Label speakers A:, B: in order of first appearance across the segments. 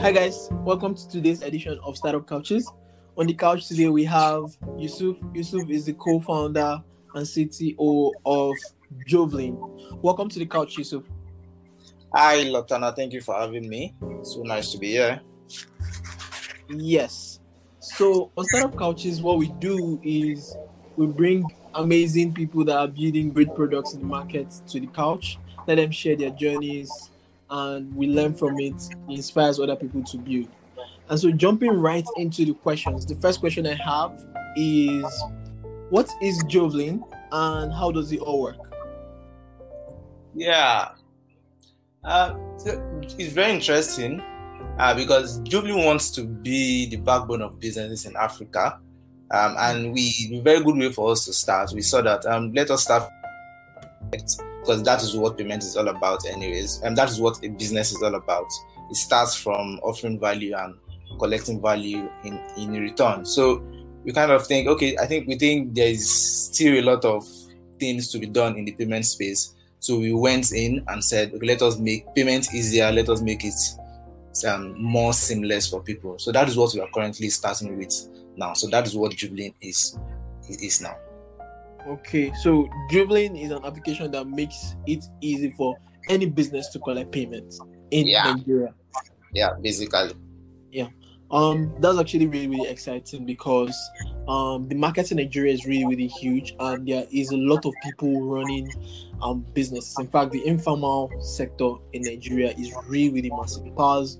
A: Hi guys, welcome to today's edition of Startup Couches. On the couch today we have Yusuf. Yusuf is the co-founder and CTO of Jovlin. Welcome to the couch, Yusuf.
B: Hi, Lotana. Thank you for having me. So nice to be here.
A: Yes. So on Startup Couches, what we do is we bring amazing people that are building great products in the market to the couch, let them share their journeys, and we learn from it. it inspires other people to build. And so, jumping right into the questions, the first question I have is What is Jovlin and how does it all work?
B: Yeah, uh, it's very interesting uh, because Jovlin wants to be the backbone of businesses in Africa. Um, and we very good way for us to start. We saw that um, let us start because that is what payment is all about, anyways, and that is what a business is all about. It starts from offering value and collecting value in in return. So we kind of think, okay, I think we think there is still a lot of things to be done in the payment space. So we went in and said, okay, let us make payment easier. Let us make it um, more seamless for people. So that is what we are currently starting with now. So that is what Jovlin is is now.
A: Okay, so Jovlin is an application that makes it easy for any business to collect payments in yeah. Nigeria.
B: Yeah, basically.
A: Yeah. Um, that's actually really, really exciting because um the market in Nigeria is really, really huge and there is a lot of people running um businesses. In fact, the informal sector in Nigeria is really, really massive. It powers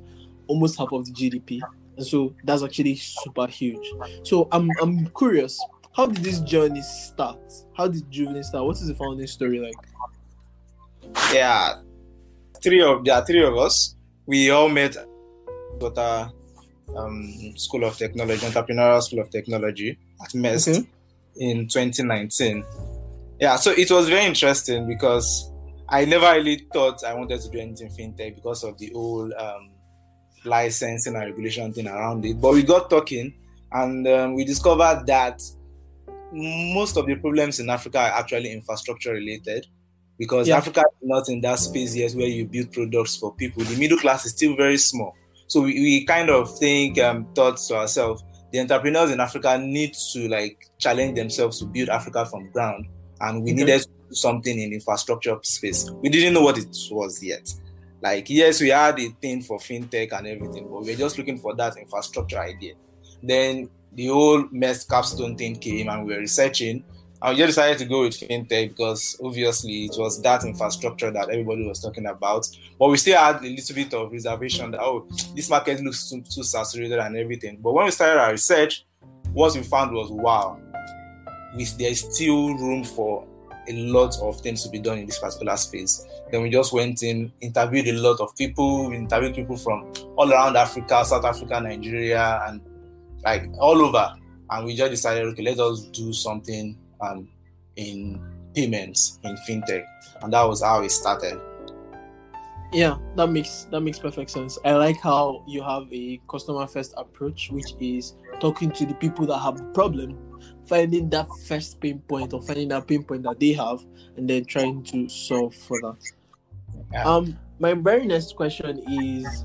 A: almost half of the GDP. And so that's actually super huge. So I'm I'm curious, how did this journey start? How did Jovlin start? What is the founding story like?
B: Yeah, three of there are three of us. We all met at a um, School of Technology, Entrepreneurial School of Technology at MEST okay. in 2019. Yeah, so it was very interesting because I never really thought I wanted to do anything fintech because of the whole um, licensing and regulation thing around it. But we got talking and um, we discovered that most of the problems in Africa are actually infrastructure related because yeah. Africa is not in that space yet where you build products for people. The middle class is still very small. So we, we kind of think, um, thought to ourselves, the entrepreneurs in Africa need to like challenge themselves to build Africa from ground. And we okay. needed something in infrastructure space. We didn't know what it was yet. Like, yes, we had a thing for fintech and everything, but we we're just looking for that infrastructure idea. Then the whole MEST capstone thing came and we were researching. And we just decided to go with fintech because obviously it was that infrastructure that everybody was talking about. But we still had a little bit of reservation that, oh, this market looks too, too saturated and everything. But when we started our research, what we found was, wow, there's still room for a lot of things to be done in this particular space. Then we just went in, interviewed a lot of people, we interviewed people from all around Africa, South Africa, Nigeria, and like all over. And we just decided, okay, let us do something um, in payments in fintech, and that was how it started.
A: Yeah, that makes that makes perfect sense. I like how you have a customer first approach, which is talking to the people that have a problem, finding that first pain point or finding that pain point that they have, and then trying to solve for that. Yeah. Um, my very next question is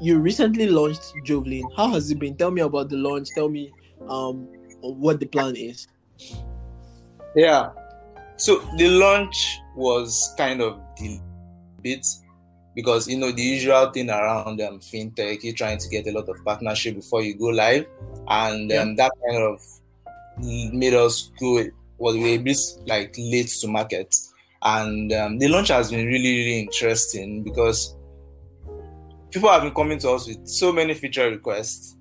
A: you recently launched Jovlin. How has it been? Tell me about the launch. Tell me um what the plan is.
B: Yeah. So the launch was kind of the bit because you know the usual thing around um, fintech, you're trying to get a lot of partnership before you go live, and um, that kind of made us go was well, a bit like late to market. And um, the launch has been really, really interesting because people have been coming to us with so many feature requests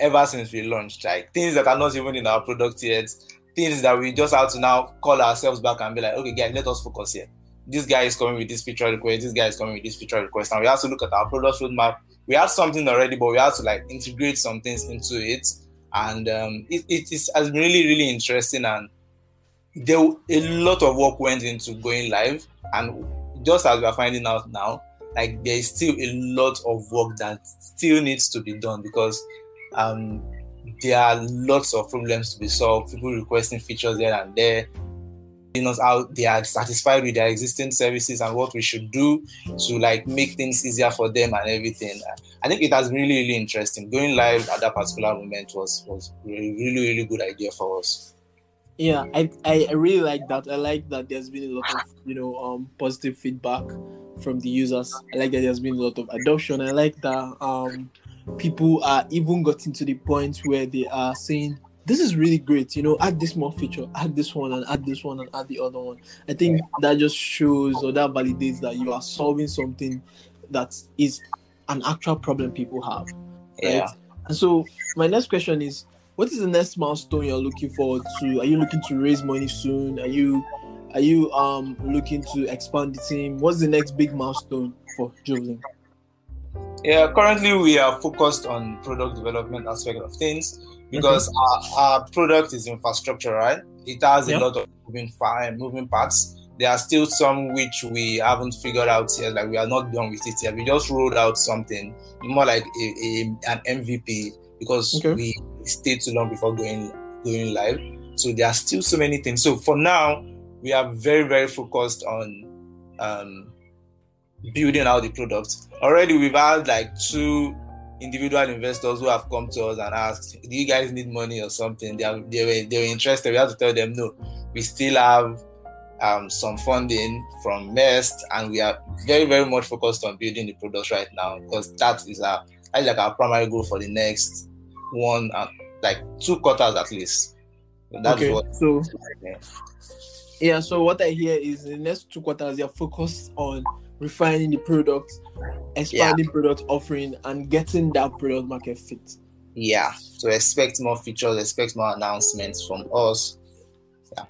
B: ever since we launched, like things that are not even in our product yet, things that we just have to now call ourselves back and be like, okay, guys, let us focus here. This guy is coming with this feature request, this guy is coming with this feature request, and we have to look at our product roadmap. We have something already, but we have to like integrate some things into it, and um, it, it is has been really, really interesting, and there a lot of work went into going live, and just as we are finding out now, like there is still a lot of work that still needs to be done because um, there are lots of problems to be solved. People requesting features there and there. You know how they are satisfied with their existing services and what we should do to like make things easier for them and everything. I think it has been really, really interesting. Going live at that particular moment was was really, really, really good idea for us.
A: Yeah, I, I really like that. I like that there's been a lot of you know um positive feedback from the users. I like that there's been a lot of adoption. I like that um people are even gotten to the point where they are saying this is really great you know add this more feature add this one and add this one and add the other one i think that just shows or that validates that you are solving something that is an actual problem people have right
B: Yeah.
A: and so my next question is what is the next milestone you're looking forward to are you looking to raise money soon are you are you um looking to expand the team what's the next big milestone for Jovlin?
B: Yeah, currently we are focused on product development aspect of things because our, our product is infrastructure, right? It has a lot of moving moving parts. There are still some which we haven't figured out yet, like we are not done with it yet. We just rolled out something more like a, a an MVP because
A: Okay.
B: we stayed too long before going going live. So there are still so many things. So for now, we are very very focused on um, building out the product. Already, we've had like two individual investors who have come to us and asked, "Do you guys need money or something?" They are, they were they were interested. We have to tell them no. We still have um, some funding from MEST, and we are very very much focused on building the product right now because that is our that's like our primary goal for the next one uh, like two quarters at least. That's
A: okay
B: what.
A: so
B: yeah.
A: Yeah, so what I hear is the next two quarters, you're focused on refining the product, expanding product offering, and getting that product market fit.
B: Yeah, so expect more features, expect more announcements from us.
A: Yeah,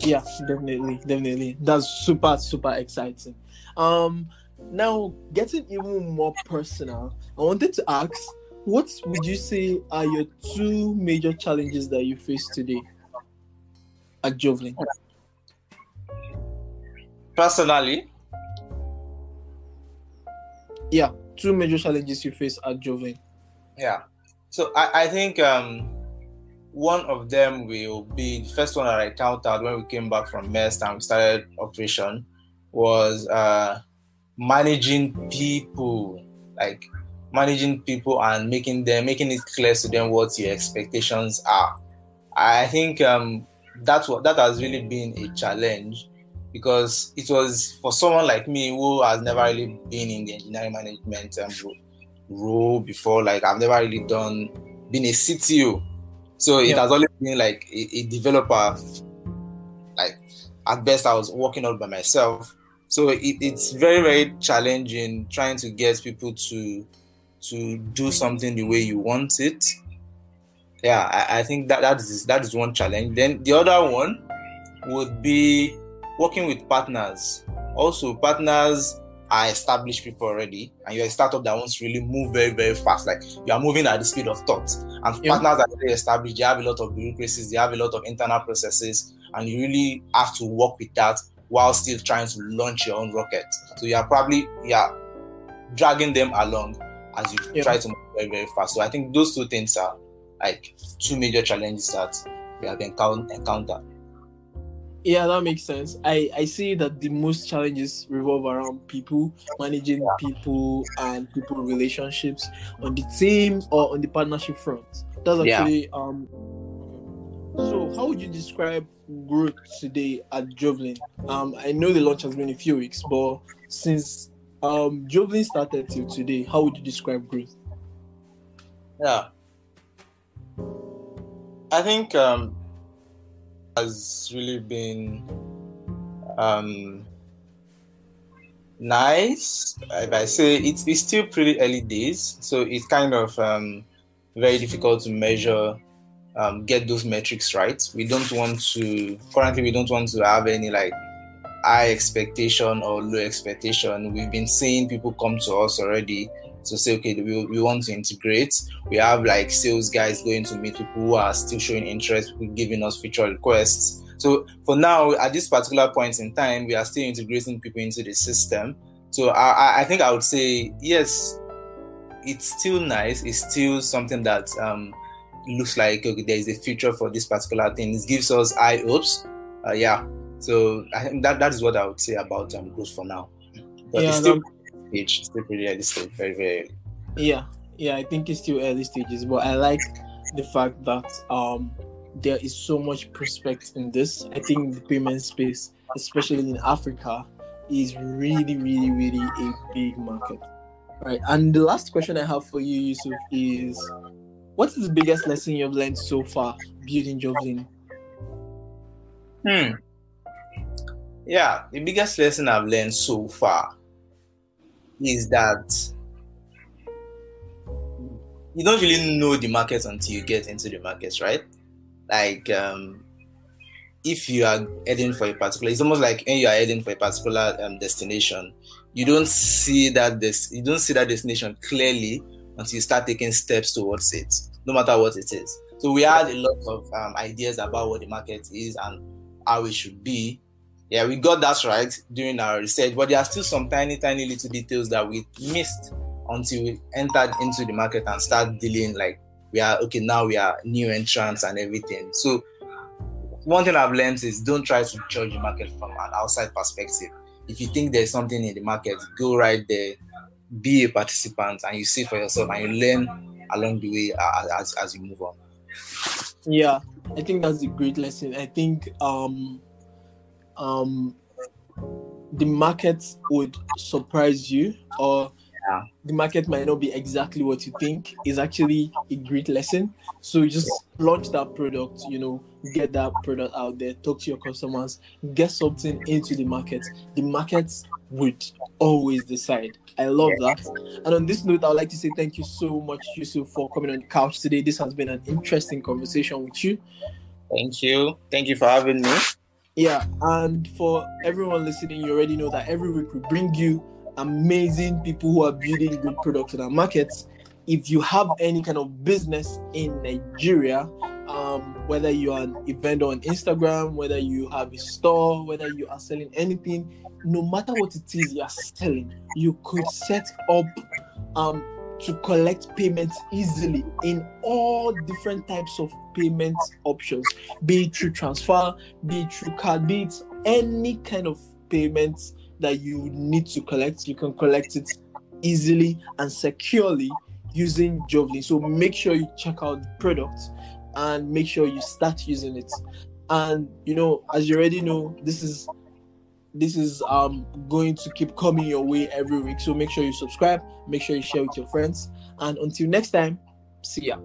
A: yeah, definitely, definitely. That's super, super exciting. Um, now getting even more personal, I wanted to ask, what would you say are your two major challenges that you face today at Jovlin?
B: Personally,
A: Yeah, two major challenges you face at Jovlin.
B: yeah. So I, I think um, one of them will be the first one that I encountered when we came back from MEST and we started operation was uh, managing people, like managing people and making them making it clear to them what your expectations are. I think um, that's what that has really been a challenge because it was for someone like me who has never really been in the engineering management um, role before. Like I've never really done been a CTO, so it
A: Yeah.
B: has always been like a, a developer. Like at best, I was working all by myself. So it, it's very very challenging trying to get people to to do something the way you want it. Yeah, I, I think that that is that is one challenge. Then the other one would be working with partners. Also, partners are established people already, and you're a startup that wants to really move very, very fast. Like you are moving at the speed of thought. And
A: Yeah.
B: partners are already established, they have a lot of bureaucracies, they have a lot of internal processes, and you really have to work with that while still trying to launch your own rocket. So you are probably yeah dragging them along as you
A: Yeah.
B: try to move very, very fast. So I think those two things are like two major challenges that we have encount- encountered.
A: Yeah, that makes sense. I I see that the most challenges revolve around people, managing people and people relationships on the team or on the partnership front. That's
B: Yeah.
A: actually um. So, how would you describe growth today at Jovlin? Um, I know the launch has been a few weeks, but since um Jovlin started till today, how would you describe growth?
B: Yeah. I think um has really been um nice. If I say it's, it's still pretty early days, so it's kind of um very difficult to measure um get those metrics right. We don't want to currently we don't want to have any like high expectation or low expectation. We've been seeing people come to us already to say, okay, we, we want to integrate. We have like sales guys going to meet people who are still showing interest, giving us feature requests. So for now, at this particular point in time, we are still integrating people into the system. So I, I- think I would say yes, it's still nice. It's still something that um, looks like okay, there is a future for this particular thing. It gives us high hopes. Uh, yeah. So I think that that is what I would say about um, growth for now. But
A: Yeah,
B: it's still
A: that-
B: stage, still pretty early stage, very very early.
A: Yeah, yeah, I think it's still early stages, but I like the fact that um there is so much prospect in this. I think the payment space, especially in Africa, is really, really, really a big market. Right. And the last question I have for you, Yusuf, is what is the biggest lesson you've learned so far building Jovlin?
B: Hmm. Yeah, the biggest lesson I've learned so far is that you don't really know the market until you get into the market, right? Like um, if you are heading for a particular, it's almost like when you are heading for a particular um, destination, you don't see that this you don't see that destination clearly until you start taking steps towards it, no matter what it is. So we had a lot of um, ideas about what the market is and how it should be. Yeah, we got that right during our research, but there are still some tiny, tiny little details that we missed until we entered into the market and start dealing like we are okay now we are new entrants and everything. So one thing I've learned is don't try to judge the market from an outside perspective. If you think there's something in the market, go right there, be a participant, and you see for yourself, and you learn along the way as, as you move on.
A: Yeah, I think that's a great lesson. I think um, um, the market would surprise you, or yeah. the market might not be exactly what you think. Is actually a great lesson. So just launch that product. You know, get that product out there. Talk to your customers. Get something into the market. The market would always decide. I love that. And on this note, I would like to say thank you so much, Yusuf, for coming on the couch today. This has been an interesting conversation with you.
B: Thank you. Thank you for having me.
A: Yeah, and for everyone listening, you already know that every week we bring you amazing people who are building good products in our markets. If you have any kind of business in Nigeria, um, whether you are an event on Instagram, whether you have a store, whether you are selling anything, no matter what it is you are selling, you could set up um, to collect payments easily in all different types of payment options, be it through transfer, be it through card, be it any kind of payments that you need to collect, you can collect it easily and securely using Jovlin. So make sure you check out the product and make sure you start using it. And you know, as you already know, this is this is um going to keep coming your way every week. So make sure you subscribe, make sure you share with your friends, and until next time, see ya.